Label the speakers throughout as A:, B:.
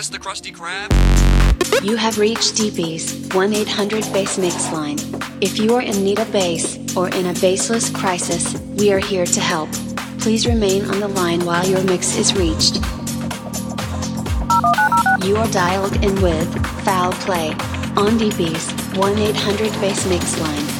A: this the Krusty Krab?
B: You have reached Deepy's 1 800 bass mix line. If you are in need of bass, or in a bassless crisis, we are here to help. Please remain on the line while your mix is reached. You are dialed in with Foul Play on Deepy's 1 800 bass mix line.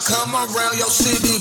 C: come around your city.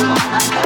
C: Oh, my God.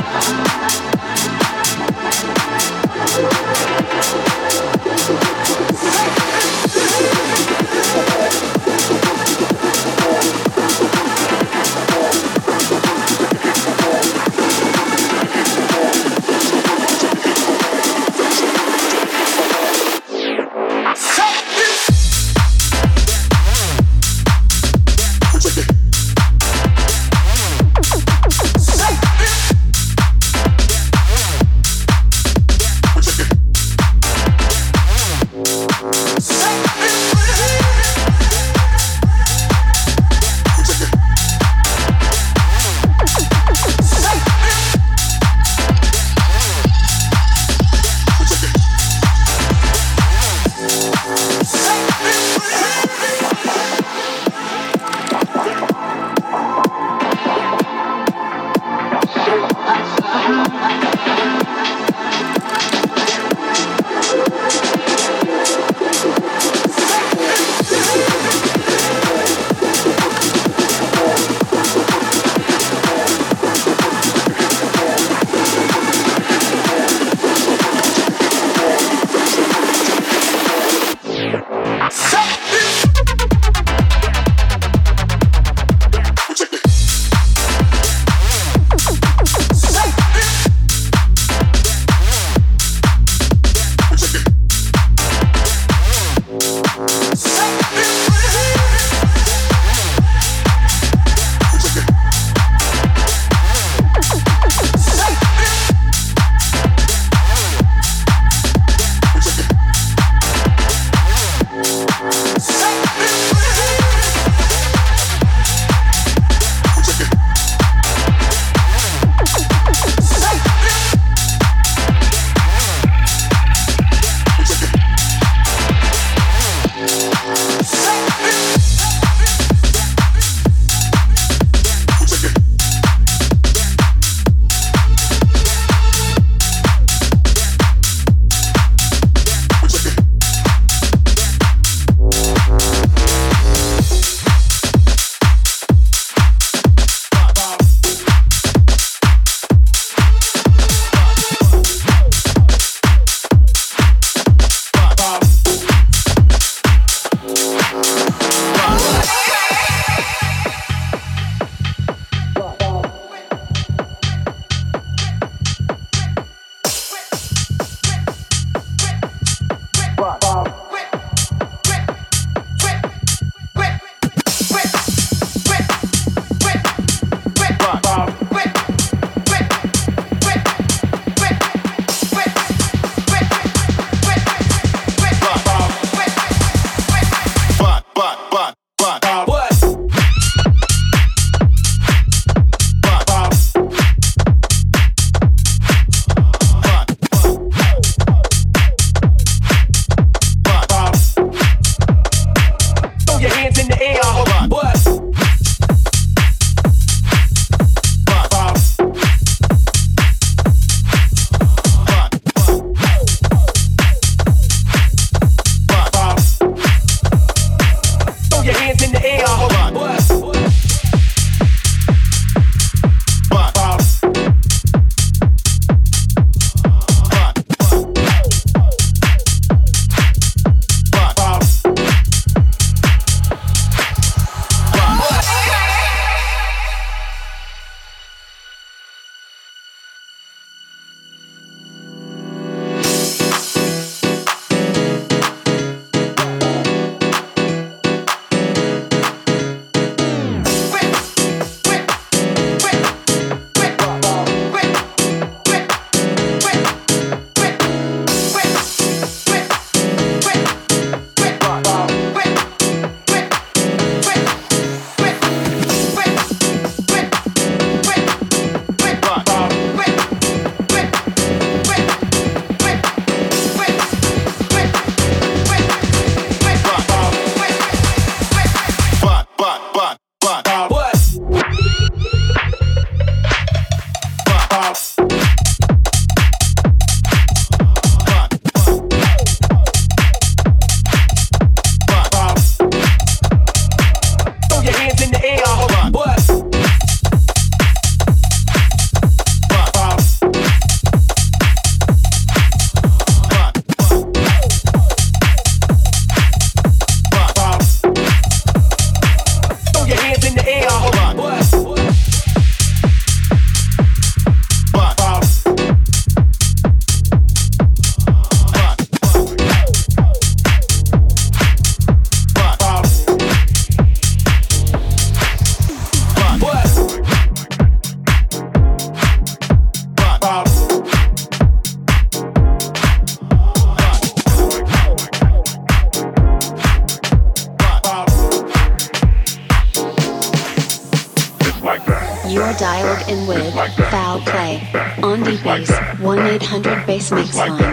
C: 800 Bass Mixline.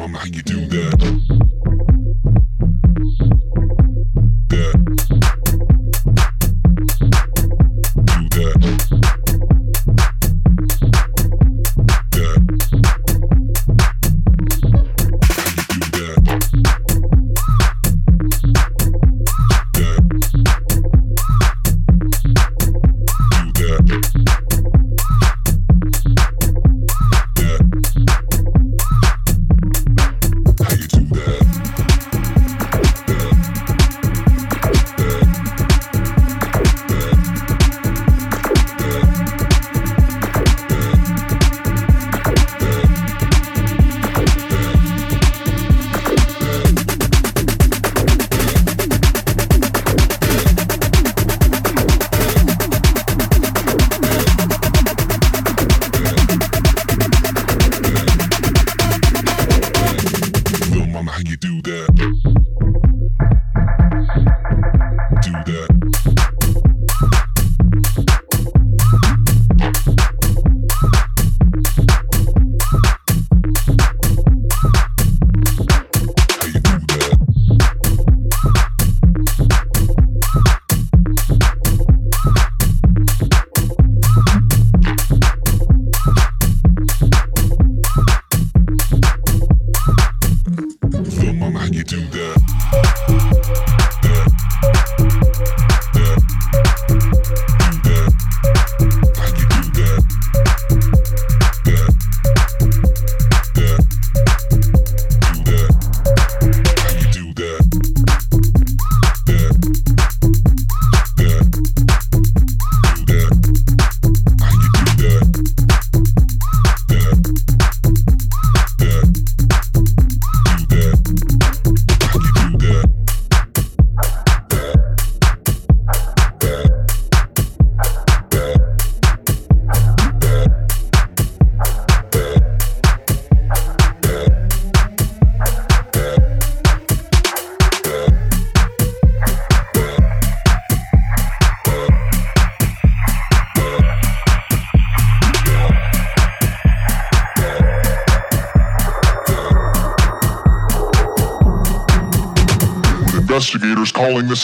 C: mama,
A: how you do that?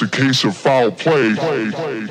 A: This a case of foul play, play, play.